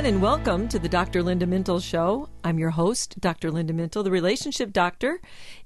everyone, and welcome to the Dr. Linda Mintle Show. I'm your host, Dr. Linda Mintle, the relationship doctor,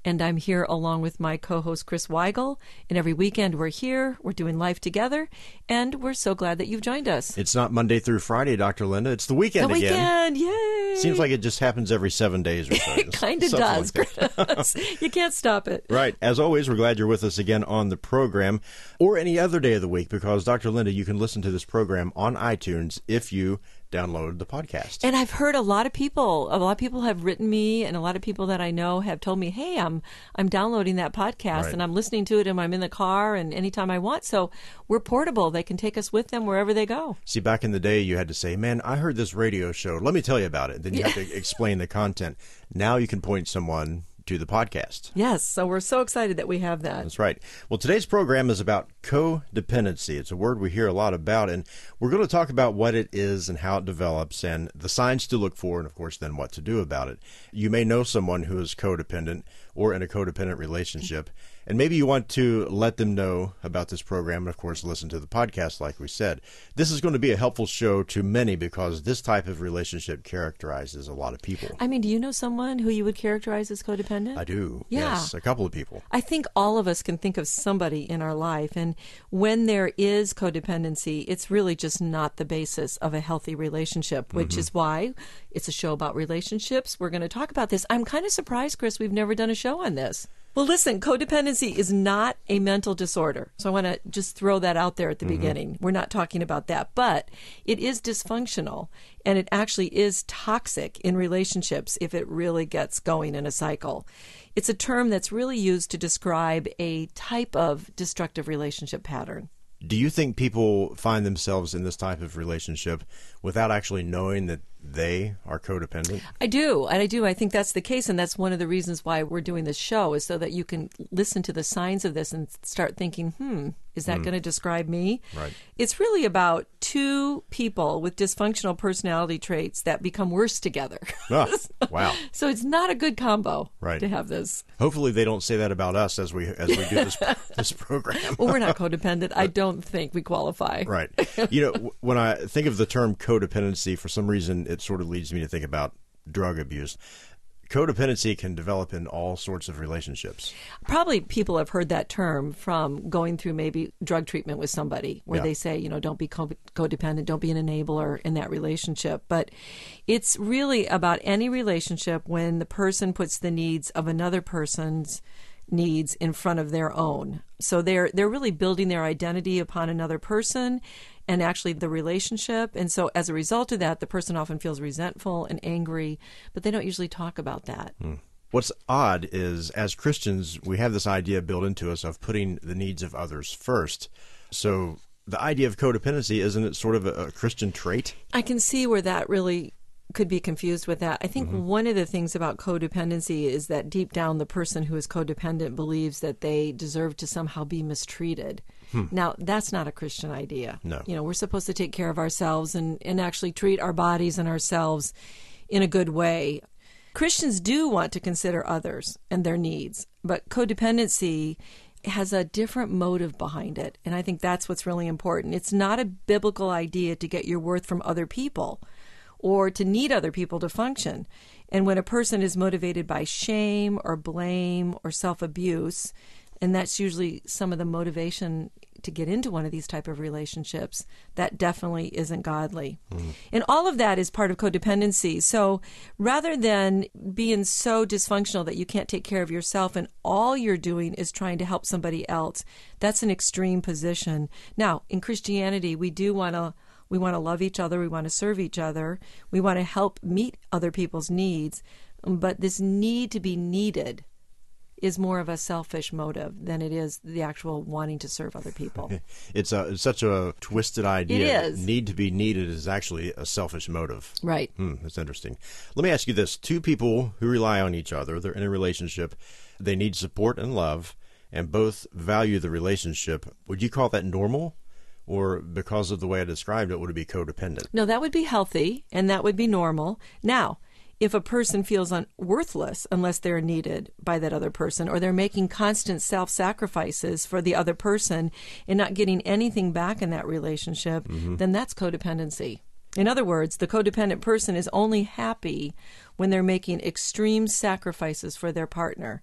and I'm here along with my co host, Chris Weigel. And every weekend we're here, we're doing life together, and we're so glad that you've joined us. It's not Monday through Friday, Dr. Linda. It's the weekend the again. weekend, yay! Seems like it just happens every seven days or so. it kind of does, like. You can't stop it. Right. As always, we're glad you're with us again on the program or any other day of the week because, Dr. Linda, you can listen to this program on iTunes if you download the podcast. And I've heard a lot of people, a lot of people have written me, and a lot of people that I know have told me, "Hey, I'm I'm downloading that podcast Right. and I'm listening to it, and I'm in the car and anytime I want." So we're portable; they can take us with them wherever they go. See, back in the day, you had to say, "Man, I heard this radio show. Let me tell you about it." Then you have to explain the content. Now you can point someone to the podcast. Yes, so we're so excited that we have that. That's right. Well, today's program is about codependency. It's a word we hear a lot about, and we're going to talk about what it is and how it develops, and the signs to look for, and of course, then what to do about it. You may know someone who is codependent or in a codependent relationship, and maybe you want to let them know about this program, and of course, listen to the podcast, like we said. This is going to be a helpful show to many because this type of relationship characterizes a lot of people. I mean, do you know someone who you would characterize as codependent? I do. Yeah. Yes, a couple of people. I think all of us can think of somebody in our life. And when there is codependency, it's really just not the basis of a healthy relationship, which mm-hmm. is why it's a show about relationships. We're going to talk about this. I'm kind of surprised, Chris, we've never done a show on this. Well, listen, codependency is not a mental disorder. So I want to just throw that out there at the mm-hmm. beginning. We're not talking about that, but it is dysfunctional and it actually is toxic in relationships if it really gets going in a cycle. It's a term that's really used to describe a type of destructive relationship pattern. Do you think people find themselves in this type of relationship without actually knowing that they are codependent? I do, and I do. I think that's the case, and that's one of the reasons why we're doing this show is so that you can listen to the signs of this and start thinking, hmm, is that going to describe me? Right. It's really about two people with dysfunctional personality traits that become worse together. Ah, wow. so it's not a good combo Right. to have this. Hopefully, they don't say that about us as we as we do this this program. Well, we're not codependent. I don't think we qualify. Right. You know, when I think of the term codependency, for some reason, it sort of leads me to think about drug abuse. Codependency can develop in all sorts of relationships. Probably people have heard that term from going through maybe drug treatment with somebody where Yeah. they say, you know, don't be codependent, don't be an enabler in that relationship. But it's really about any relationship when the person puts the needs of another person's needs in front of their own. So they're they're really building their identity upon another person and actually the relationship. And so as a result of that, the person often feels resentful and angry, but they don't usually talk about that. Hmm. What's odd is, as Christians, we have this idea built into us of putting the needs of others first. So, the idea of codependency isn't it sort of a, a Christian trait? I can see where that really could be confused with that. I think mm-hmm. one of the things about codependency is that deep down, the person who is codependent believes that they deserve to somehow be mistreated. Hmm. Now, that's not a Christian idea. No. You know, we're supposed to take care of ourselves and, and actually treat our bodies and ourselves in a good way. Christians do want to consider others and their needs, but codependency has a different motive behind it. And I think that's what's really important. It's not a biblical idea to get your worth from other people or to need other people to function. And when a person is motivated by shame or blame or self abuse, and that's usually some of the motivation to get into one of these type of relationships that definitely isn't godly. Mm. And all of that is part of codependency. So rather than being so dysfunctional that you can't take care of yourself and all you're doing is trying to help somebody else that's an extreme position. Now in christianity we do want to we want to love each other we want to serve each other we want to help meet other people's needs but this need to be needed is more of a selfish motive than it is the actual wanting to serve other people. It's, a, it's such a twisted idea. It is. Need to be needed is actually a selfish motive. right. Hmm, that's interesting. Let me ask you this: two people who rely on each other, they're in a relationship, they need support and love, and both value the relationship. Would you call that normal, or because of the way I described it, would it be codependent? No, that would be healthy and that would be normal. Now, if a person feels un- worthless unless they're needed by that other person, or they're making constant self sacrifices for the other person and not getting anything back in that relationship, mm-hmm. then that's codependency. In other words, the codependent person is only happy when they're making extreme sacrifices for their partner.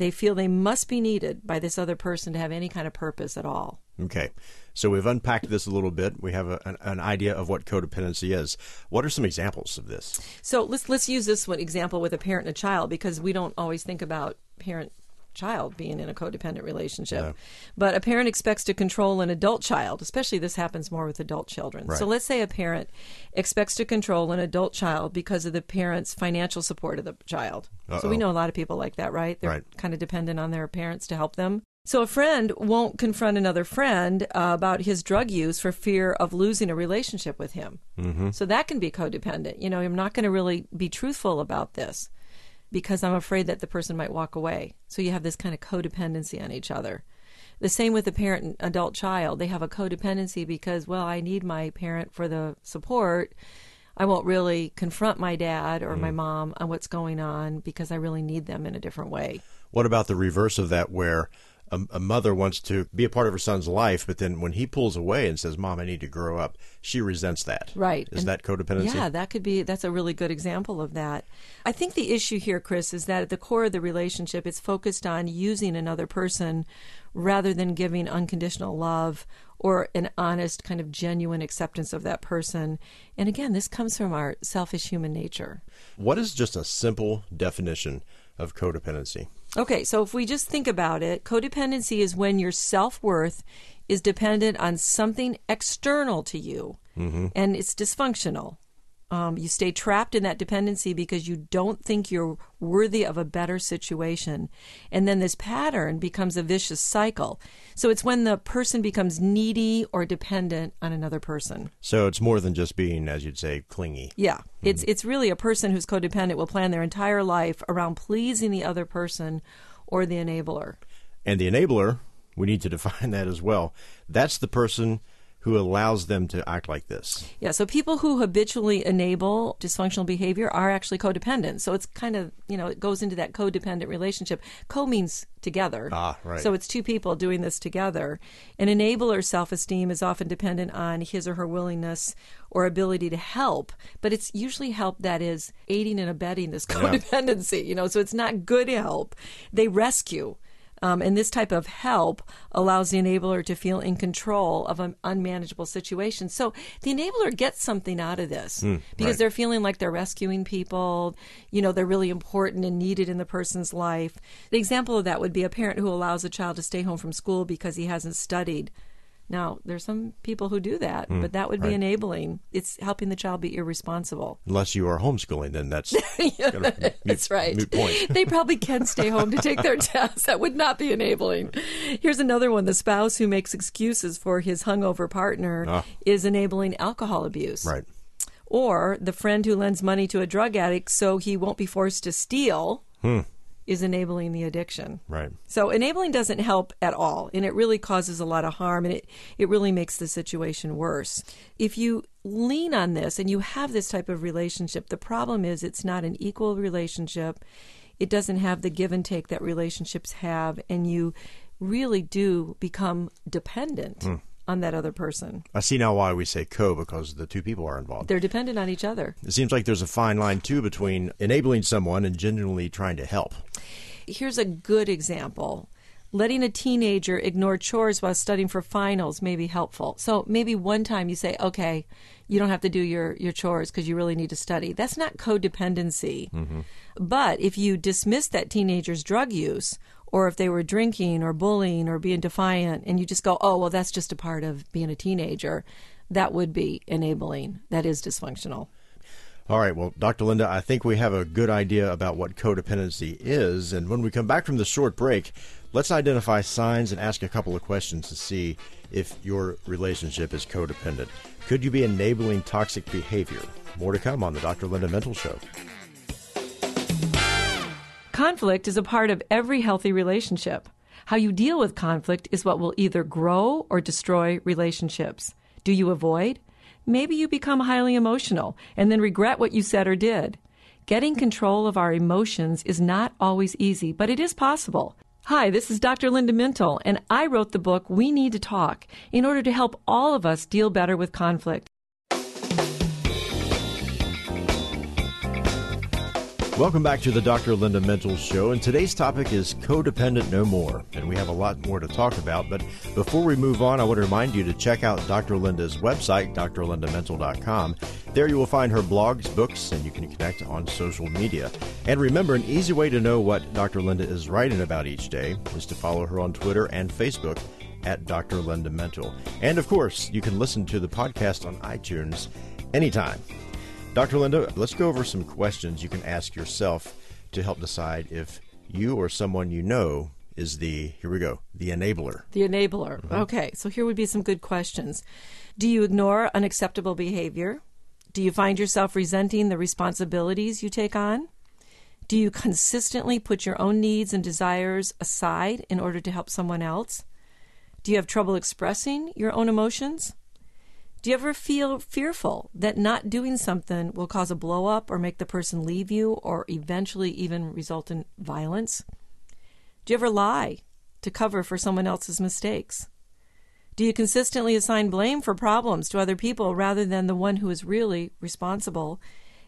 They feel they must be needed by this other person to have any kind of purpose at all. Okay. So we've unpacked this a little bit. We have a, an, an, idea of what codependency is. What are some examples of this? So let's let's use this one example with a parent and a child because we don't always think about parent child being in a codependent relationship. Yeah. But a parent expects to control an adult child, especially this happens more with adult children. Right. So let's say a parent expects to control an adult child because of the parent's financial support of the child. Uh-oh. So we know a lot of people like that, right? They're right. kind of dependent on their parents to help them. So a friend won't confront another friend uh, about his drug use for fear of losing a relationship with him. Mm-hmm. So that can be codependent. You know, I'm not going to really be truthful about this because I'm afraid that the person might walk away. So you have this kind of codependency on each other. The same with the parent and adult child. They have a codependency because, well, I need my parent for the support. I won't really confront my dad or mm. my mom on what's going on because I really need them in a different way. What about the reverse of that, where a, a, mother wants to be a part of her son's life, but then when he pulls away and says, "Mom, I need to grow up," she resents that. Right. Is and that codependency? Yeah, that could be. That's a really good example of that. I think the issue here, Chris, is that at the core of the relationship, it's focused on using another person rather than giving unconditional love or an honest, kind of genuine acceptance of that person. And again, this comes from our selfish human nature. What is just a simple definition of codependency? Okay, so if we just think about it, codependency is when your self worth is dependent on something external to you mm-hmm. and it's dysfunctional. Um, you stay trapped in that dependency because you don't think you're worthy of a better situation. And then this pattern becomes a vicious cycle. So it's when the person becomes needy or dependent on another person. So it's more than just being, as you'd say, clingy. Yeah. Mm-hmm. It's, it's really a person who's codependent will plan their entire life around pleasing the other person or the enabler. And the enabler, we need to define that as well. That's the person who allows them to act like this. Yeah, so people who habitually enable dysfunctional behavior are actually codependent. So it's kind of, you know, it goes into that codependent relationship. Co means together. Ah, right. So it's two people doing this together. An enabler self esteem is often dependent on his or her willingness or ability to help, but it's usually help that is aiding and abetting this codependency, yeah. you know, so it's not good help. They rescue. Um, and this type of help allows the enabler to feel in control of an unmanageable situation. So the enabler gets something out of this mm, because right. they're feeling like they're rescuing people. You know, they're really important and needed in the person's life. The example of that would be a parent who allows a child to stay home from school because he hasn't studied now, there's some people who do that, mm, but that would right. be enabling. It's helping the child be irresponsible. Unless you are homeschooling, then that's yeah, mute, that's right. They probably can stay home to take their tests. That would not be enabling. Here's another one: the spouse who makes excuses for his hungover partner ah. is enabling alcohol abuse. Right. Or the friend who lends money to a drug addict so he won't be forced to steal. Hmm is enabling the addiction. Right. So enabling doesn't help at all, and it really causes a lot of harm, and it, it really makes the situation worse. If you lean on this and you have this type of relationship, the problem is it's not an equal relationship. It doesn't have the give and take that relationships have, and you really do become dependent. Mm on that other person. I see now why we say co because the two people are involved. They're dependent on each other. It seems like there's a fine line too between enabling someone and genuinely trying to help. Here's a good example. Letting a teenager ignore chores while studying for finals may be helpful. So maybe one time you say, okay, you don't have to do your, your chores because you really need to study. That's not codependency. Mm-hmm. But if you dismiss that teenager's drug use or if they were drinking or bullying or being defiant, and you just go, oh, well, that's just a part of being a teenager, that would be enabling. That is dysfunctional. All right, well, Dr. Linda, I think we have a good idea about what codependency is. And when we come back from the short break, let's identify signs and ask a couple of questions to see if your relationship is codependent. Could you be enabling toxic behavior? More to come on the Dr. Linda Mintle Show. Conflict is a part of every healthy relationship. How you deal with conflict is what will either grow or destroy relationships. Do you avoid? Maybe you become highly emotional and then regret what you said or did. Getting control of our emotions is not always easy, but it is possible. Hi, this is Dr. Linda Mintle, and I wrote the book We Need to Talk in order to help all of us deal better with conflict. Welcome back to the Dr. Linda Mintle Show, and today's topic is codependent no more. And we have a lot more to talk about, but before we move on, I want to remind you to check out Dr. Linda's website, drlindamintle.com. There you will find her blogs, books, and you can connect on social media. And remember, an easy way to know what Dr. Linda is writing about each day is to follow her on Twitter and Facebook at Dr. Linda Mintle. And of course, you can listen to the podcast on iTunes anytime. Dr. Linda, let's go over some questions you can ask yourself to help decide if you or someone you know is the, here we go, the enabler. The enabler. Mm-hmm. Okay, so here would be some good questions. Do you ignore unacceptable behavior? Do you find yourself resenting the responsibilities you take on? Do you consistently put your own needs and desires aside in order to help someone else? Do you have trouble expressing your own emotions? Do you ever feel fearful that not doing something will cause a blow up or make the person leave you or eventually even result in violence? Do you ever lie to cover for someone else's mistakes? Do you consistently assign blame for problems to other people rather than the one who is really responsible?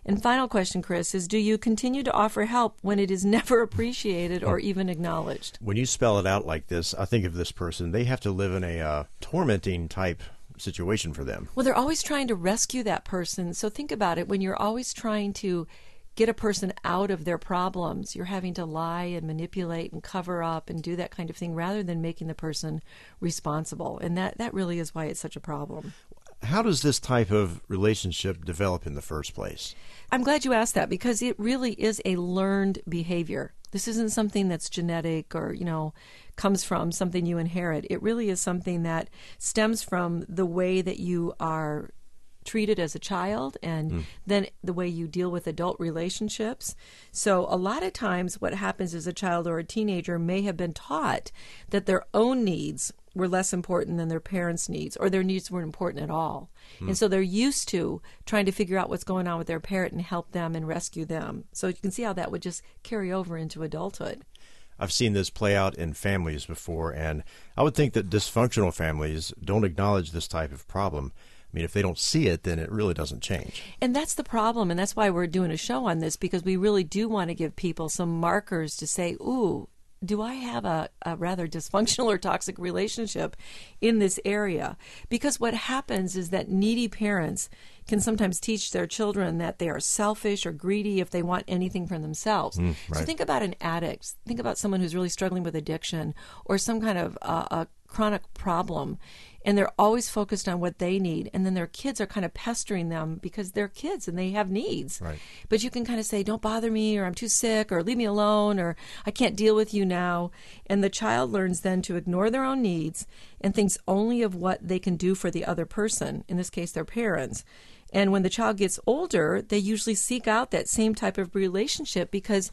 And final question, Chris, is do you continue to offer help when it is never appreciated or even acknowledged? When you spell it out like this, I think of this person. They have to live in a uh, tormenting type situation for them. Well, they're always trying to rescue that person. So think about it when you're always trying to get a person out of their problems, you're having to lie and manipulate and cover up and do that kind of thing rather than making the person responsible. And that, that really is why it's such a problem. How does this type of relationship develop in the first place? I'm glad you asked that because it really is a learned behavior. This isn't something that's genetic or, you know, comes from something you inherit. It really is something that stems from the way that you are treated as a child and mm. then the way you deal with adult relationships. So, a lot of times, what happens is a child or a teenager may have been taught that their own needs were less important than their parents' needs, or their needs weren't important at all. Mm. And so they're used to trying to figure out what's going on with their parent and help them and rescue them. So you can see how that would just carry over into adulthood. I've seen this play out in families before, and I would think that dysfunctional families don't acknowledge this type of problem. I mean, if they don't see it, then it really doesn't change. And that's the problem. And that's why we're doing a show on this because we really do want to give people some markers to say, ooh, do I have a, a, rather dysfunctional or toxic relationship in this area? Because what happens is that needy parents can sometimes teach their children that they are selfish or greedy if they want anything for themselves. Mm, right. So think about an addict. Think about someone who's really struggling with addiction or some kind of uh, a chronic problem and they're always focused on what they need and then their kids are kind of pestering them because they're kids and they have needs. Right. but you can kind of say don't bother me or i'm too sick or leave me alone or i can't deal with you now. And the child learns then to ignore their own needs and thinks only of what they can do for the other person in this case their parents. And when the child gets older they usually seek out that same type of relationship because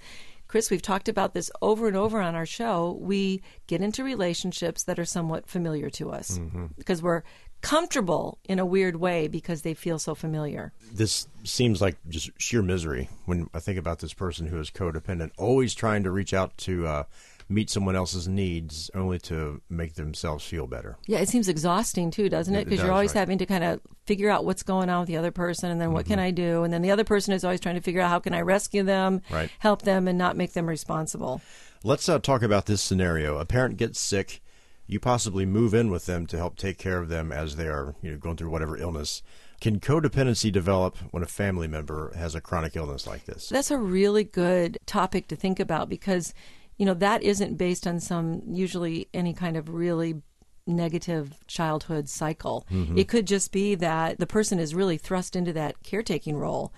Chris, we've talked about this over and over on our show. We get into relationships that are somewhat familiar to us mm-hmm. because we're comfortable in a weird way because they feel so familiar. This seems like just sheer misery when I think about this person who is codependent, always trying to reach out to uh, meet someone else's needs only to make themselves feel better. Yeah, it seems exhausting too, doesn't it? Because you're always right. having to kind of figure out what's going on with the other person and then what mm-hmm. can I do? And then the other person is always trying to figure out how can I rescue them, right. help them, and not make them responsible. Let's uh, talk about this scenario. A parent gets sick. You possibly move in with them to help take care of them as they are you know, going through whatever illness. Can codependency develop when a family member has a chronic illness like this? That's a really good topic to think about because you know, that isn't based on some, usually any kind of really negative childhood cycle. Mm-hmm. It could just be that the person is really thrust into that caretaking role.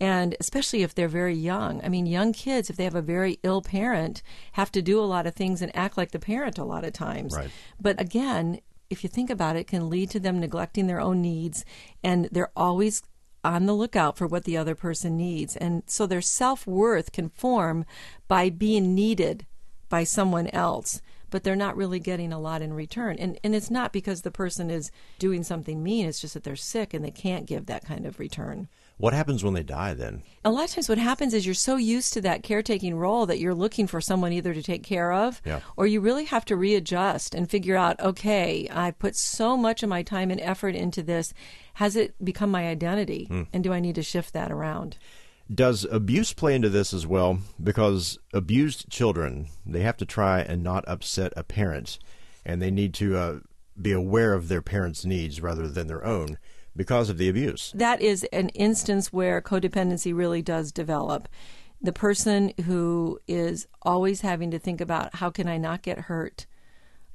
And especially if they're very young. I mean, young kids, if they have a very ill parent, have to do a lot of things and act like the parent a lot of times. Right. But again, if you think about it, can lead to them neglecting their own needs, and they're always on the lookout for what the other person needs. And so their self worth can form by being needed by someone else, but they're not really getting a lot in return. And, and it's not because the person is doing something mean, it's just that they're sick and they can't give that kind of return. What happens when they die then? A lot of times, what happens is you're so used to that caretaking role that you're looking for someone either to take care of yeah. or you really have to readjust and figure out okay, I put so much of my time and effort into this has it become my identity? Mm. And do I need to shift that around? Does abuse play into this as well? Because abused children, they have to try and not upset a parent, and they need to uh, be aware of their parents' needs rather than their own because of the abuse. That is an instance where codependency really does develop. The person who is always having to think about how can I not get hurt?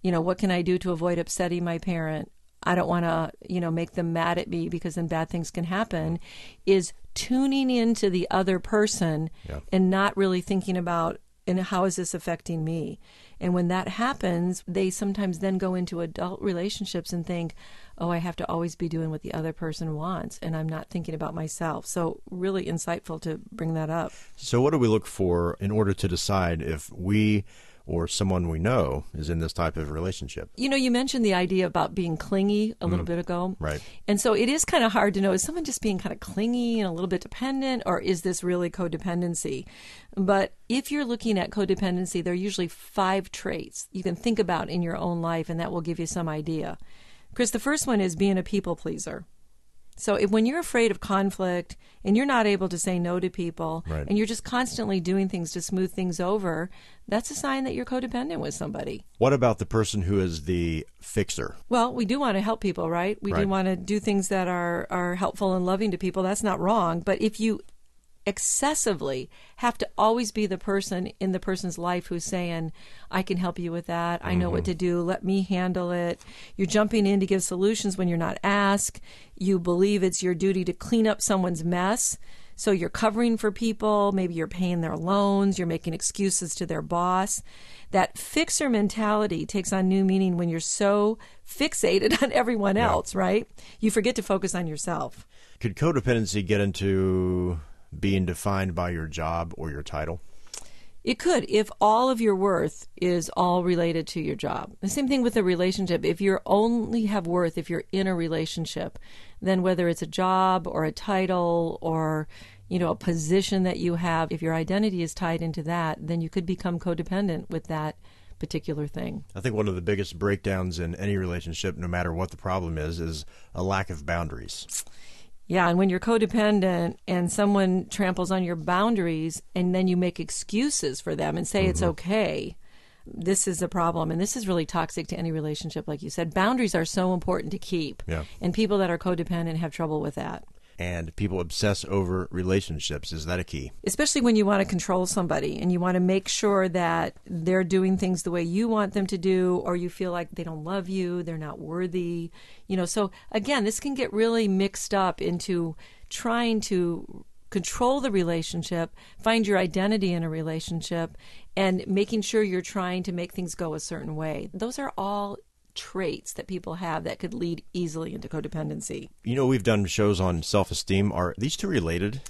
You know, what can I do to avoid upsetting my parent? I don't want to, you know, make them mad at me because then bad things can happen, is tuning into the other person Yeah. and not really thinking about and how is this affecting me? And when that happens, they sometimes then go into adult relationships and think, oh, I have to always be doing what the other person wants, and I'm not thinking about myself. So, really insightful to bring that up. So, what do we look for in order to decide if we or someone we know is in this type of relationship? You know, you mentioned the idea about being clingy a little mm. bit ago. Right. And so it is kind of hard to know is someone just being kind of clingy and a little bit dependent, or is this really codependency? But if you're looking at codependency, there are usually five traits you can think about in your own life, and that will give you some idea. Chris, the first one is being a people pleaser. So if, when you're afraid of conflict and you're not able to say no to people Right. and you're just constantly doing things to smooth things over, that's a sign that you're codependent with somebody. What about the person who is the fixer? Well, we do want to help people, right? We Right. do want to do things that are, are helpful and loving to people. That's not wrong. But if you excessively have to always be the person in the person's life who's saying, I can help you with that. I know what to mm-hmm. do. Let me handle it. You're jumping in to give solutions when you're not asked. You believe it's your duty to clean up someone's mess. So you're covering for people. Maybe you're paying their loans. You're making excuses to their boss. That fixer mentality takes on new meaning when you're so fixated on everyone else, right? You forget to focus on yourself. Could codependency get into being defined by your job or your title? It could if all of your worth is all related to your job. The same thing with a relationship. If you only have worth if you're in a relationship, then whether it's a job or a title or you know a position that you have, if your identity is tied into that, then you could become codependent with that particular thing. I think one of the biggest breakdowns in any relationship, no matter what the problem is, is a lack of boundaries. Yeah, and when you're codependent and someone tramples on your boundaries and then you make excuses for them and say it's mm-hmm. okay, this is a problem. And this is really toxic to any relationship, like you said. Boundaries are so important to keep. Yeah. And people that are codependent have trouble with that. And people obsess over relationships. Is that a key? Especially when you want to control somebody and you want to make sure that they're doing things the way you want them to do, or you feel like they don't love you, they're not worthy. You know, so again, this can get really mixed up into trying to control the relationship, find your identity in a relationship, and making sure you're trying to make things go a certain way. Those are all traits that people have that could lead easily into codependency. You know, we've done shows on self esteem. Are these two related?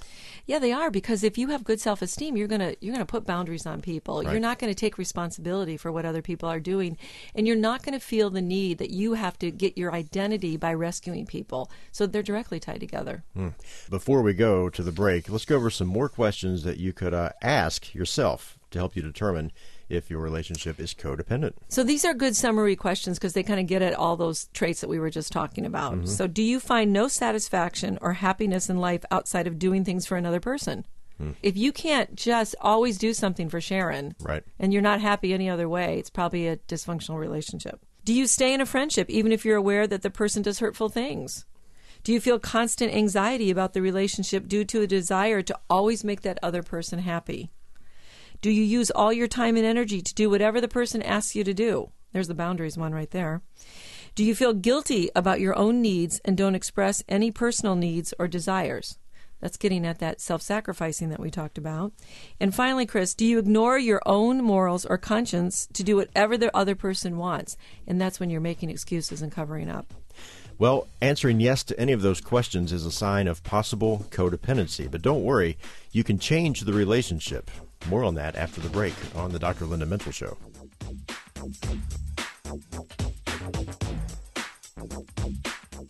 Yeah, they are because if you have good self-esteem, you're going to you're going to put boundaries on people. Right. You're not going to take responsibility for what other people are doing, and you're not going to feel the need that you have to get your identity by rescuing people. So they're directly tied together. Before we go to the break, let's go over some more questions that you could uh, ask yourself to help you determine if your relationship is codependent. So these are good summary questions because they kind of get at all those traits that we were just talking about. Mm-hmm. So do you find no satisfaction or happiness in life outside of doing things for another person? Hmm. If you can't just always do something for Sharon, Right. and you're not happy any other way, it's probably a dysfunctional relationship. Do you stay in a friendship even if you're aware that the person does hurtful things? Do you feel constant anxiety about the relationship due to a desire to always make that other person happy? Do you use all your time and energy to do whatever the person asks you to do? There's the boundaries one right there. Do you feel guilty about your own needs and don't express any personal needs or desires? That's getting at that self sacrificing that we talked about. And finally, Chris, do you ignore your own morals or conscience to do whatever the other person wants? And that's when you're making excuses and covering up. Well, answering yes to any of those questions is a sign of possible codependency. But don't worry, you can change the relationship. More on that after the break on the Dr. Linda Mintle Show.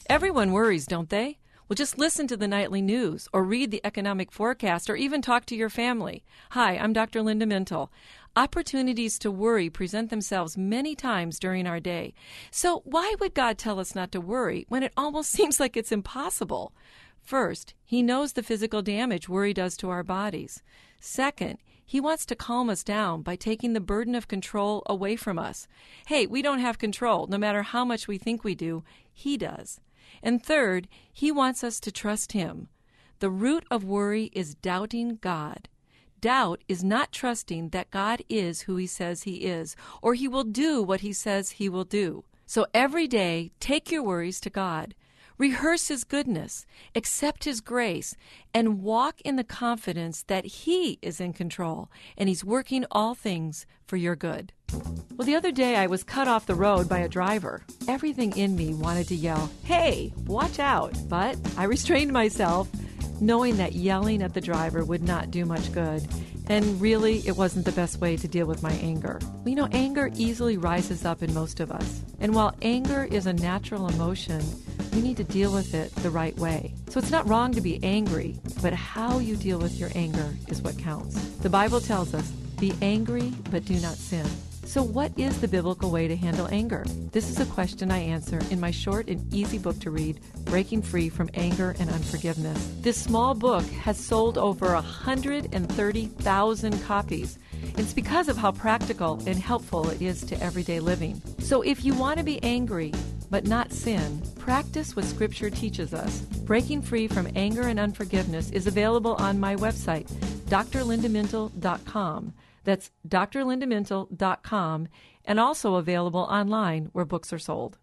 Everyone worries, don't they? Well, just listen to the nightly news or read the economic forecast or even talk to your family. Hi, I'm Dr. Linda Mintle. Opportunities to worry present themselves many times during our day. So, why would God tell us not to worry when it almost seems like it's impossible? First, he knows the physical damage worry does to our bodies. Second, he wants to calm us down by taking the burden of control away from us. Hey, we don't have control, no matter how much we think we do. He does. And third, he wants us to trust him. The root of worry is doubting God. Doubt is not trusting that God is who he says he is, or he will do what he says he will do. So every day, take your worries to God. Rehearse His goodness, accept His grace, and walk in the confidence that He is in control and He's working all things for your good. Well, the other day I was cut off the road by a driver. Everything in me wanted to yell, Hey, watch out! But I restrained myself, knowing that yelling at the driver would not do much good. And really, it wasn't the best way to deal with my anger. You know, anger easily rises up in most of us. And while anger is a natural emotion, we need to deal with it the right way. So it's not wrong to be angry, but how you deal with your anger is what counts. The Bible tells us, be angry, but do not sin. So, what is the biblical way to handle anger? This is a question I answer in my short and easy book to read, Breaking Free from Anger and Unforgiveness. This small book has sold over 130,000 copies. It's because of how practical and helpful it is to everyday living. So, if you want to be angry, but not sin, practice what Scripture teaches us. Breaking Free from Anger and Unforgiveness is available on my website, drlindamintle.com. That's drlindamintle.com and also available online where books are sold.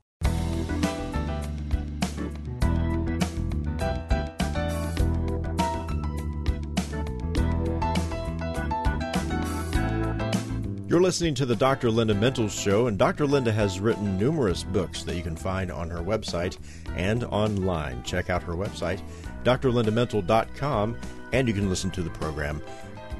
You're listening to the Dr. Linda Mintle Show, and Dr. Linda has written numerous books that you can find on her website and online. Check out her website, drlindamintle.com, and you can listen to the program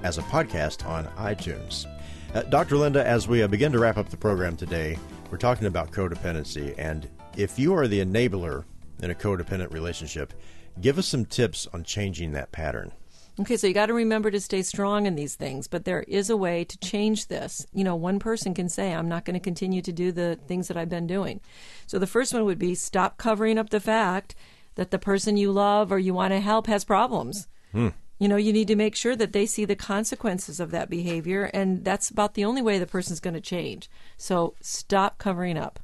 as a podcast on iTunes. Uh, Dr. Linda, as we uh, begin to wrap up the program today, we're talking about codependency. And if you are the enabler in a codependent relationship, give us some tips on changing that pattern. Okay, so you got to remember to stay strong in these things, but there is a way to change this. You know, one person can say, I'm not going to continue to do the things that I've been doing. So the first one would be stop covering up the fact that the person you love or you want to help has problems. Hmm. You know, you need to make sure that they see the consequences of that behavior, and that's about the only way the person's going to change. So stop covering up.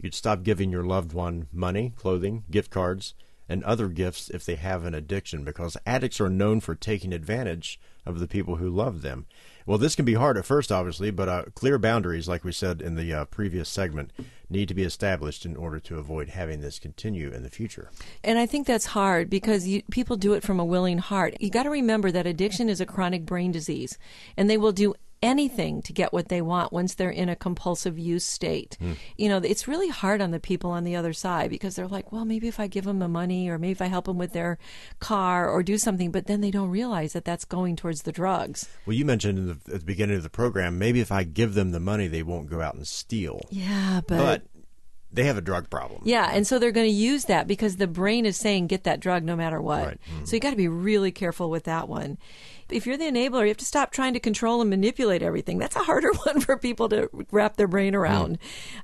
You'd stop giving your loved one money, clothing, gift cards and other gifts if they have an addiction because addicts are known for taking advantage of the people who love them. Well, this can be hard at first, obviously, but uh, clear boundaries, like we said in the uh, previous segment, need to be established in order to avoid having this continue in the future. And I think that's hard because you, people do it from a willing heart. You got to remember that addiction is a chronic brain disease, and they will do anything to get what they want once they're in a compulsive use state. Mm. You know, it's really hard on the people on the other side because they're like, well, maybe if I give them the money or maybe if I help them with their car or do something, but then they don't realize that that's going towards the drugs. Well, you mentioned the, at the beginning of the program, maybe if I give them the money, they won't go out and steal. Yeah, but, but they have a drug problem. Yeah, and so they're going to use that because the brain is saying get that drug no matter what. Right. Mm-hmm. So you got to be really careful with that one. If you're the enabler, you have to stop trying to control and manipulate everything. That's a harder one for people to wrap their brain around.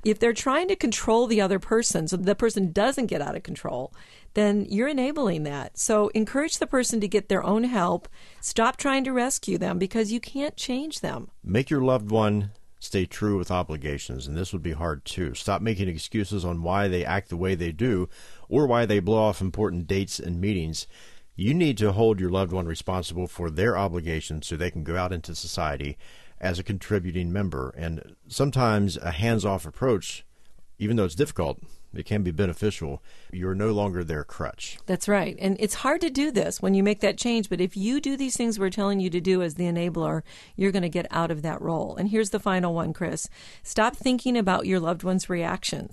If they're trying to control the other person so the person doesn't get out of control, then you're enabling that. So encourage the person to get their own help. Stop trying to rescue them because you can't change them. Make your loved one stay true with obligations, and this would be hard too. Stop making excuses on why they act the way they do or why they blow off important dates and meetings. You need to hold your loved one responsible for their obligations so they can go out into society as a contributing member. And sometimes a hands off approach, even though it's difficult, it can be beneficial. You're no longer their crutch. That's right. And it's hard to do this when you make that change, but if you do these things we're telling you to do as the enabler, you're going to get out of that role. And here's the final one, Chris. Stop thinking about your loved one's reaction.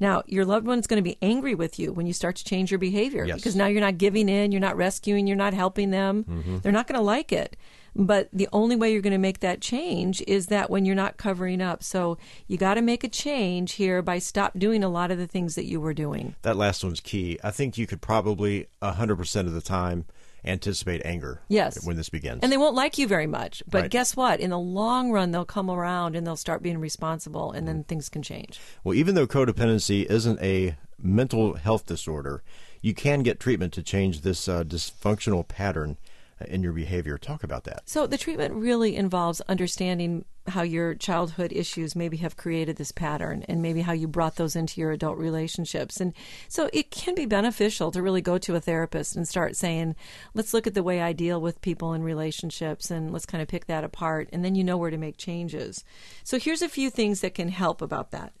Now, your loved one's going to be angry with you when you start to change your behavior yes. because now you're not giving in, you're not rescuing, you're not helping them. Mm-hmm. They're not going to like it. But the only way you're going to make that change is that when you're not covering up. So you got to make a change here by stop doing a lot of the things that you were doing. That last one's key. I think you could probably 100% of the time anticipate anger yes. when this begins. And they won't like you very much. But right. guess what? In the long run, they'll come around and they'll start being responsible, and then things can change. Well, even though codependency isn't a mental health disorder, you can get treatment to change this uh, dysfunctional pattern in your behavior. Talk about that. So, the treatment really involves understanding how your childhood issues maybe have created this pattern and maybe how you brought those into your adult relationships. And so, it can be beneficial to really go to a therapist and start saying, let's look at the way I deal with people in relationships and let's kind of pick that apart. And then you know where to make changes. So, here's a few things that can help about that.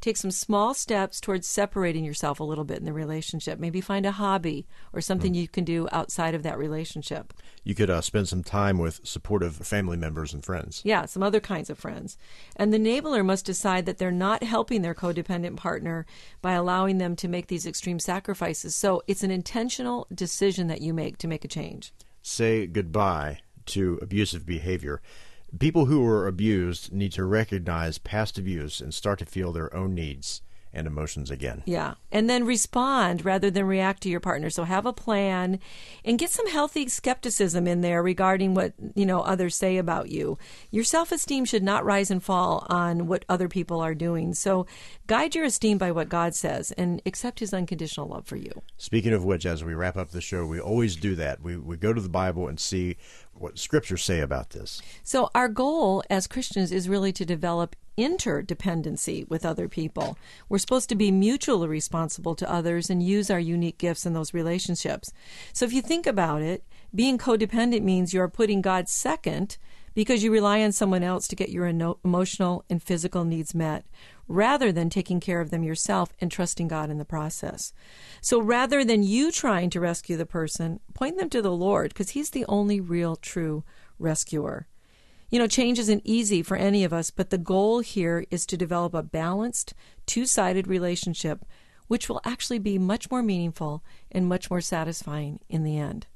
Take some small steps towards separating yourself a little bit in the relationship. Maybe find a hobby or something mm. you can do outside of that relationship. You could uh, spend some time with supportive family members and friends. Yeah, some other kinds of friends. And the enabler must decide that they're not helping their codependent partner by allowing them to make these extreme sacrifices. So it's an intentional decision that you make to make a change. Say goodbye to abusive behavior. People who are abused need to recognize past abuse and start to feel their own needs and emotions again. Yeah. And then respond rather than react to your partner. So have a plan and get some healthy skepticism in there regarding what, you know, others say about you. Your self-esteem should not rise and fall on what other people are doing. So guide your esteem by what God says and accept his unconditional love for you. Speaking of which, as we wrap up the show, we always do that. We we go to the Bible and see what scriptures say about this. So our goal as Christians is really to develop interdependency with other people. We're supposed to be mutually responsible to others and use our unique gifts in those relationships. So if you think about it, being codependent means you're putting God second because you rely on someone else to get your emotional and physical needs met rather than taking care of them yourself and trusting God in the process. So rather than you trying to rescue the person, point them to the Lord because He's the only real true rescuer. You know, change isn't easy for any of us, but the goal here is to develop a balanced, two sided relationship, which will actually be much more meaningful and much more satisfying in the end.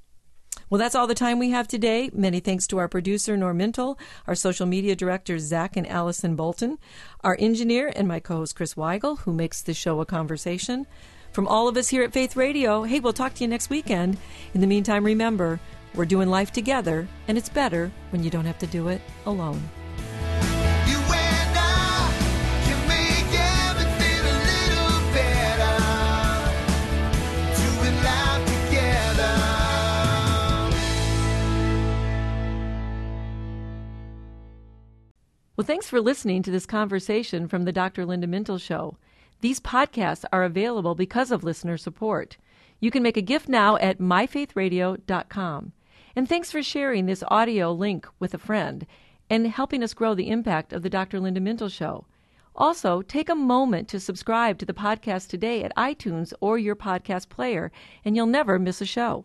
Well, that's all the time we have today. Many thanks to our producer, Norm Mintle, our social media directors, Zach and Allison Bolton, our engineer, and my co host, Chris Weigel, who makes this show a conversation. From all of us here at Faith Radio, hey, we'll talk to you next weekend. In the meantime, remember, we're doing life together, and it's better when you don't have to do it alone. Well, thanks for listening to this conversation from the Dr. Linda Mintle Show. These podcasts are available because of listener support. You can make a gift now at myfaithradio.com. And thanks for sharing this audio link with a friend and helping us grow the impact of the Dr. Linda Mintle Show. Also, take a moment to subscribe to the podcast today at iTunes or your podcast player, and you'll never miss a show.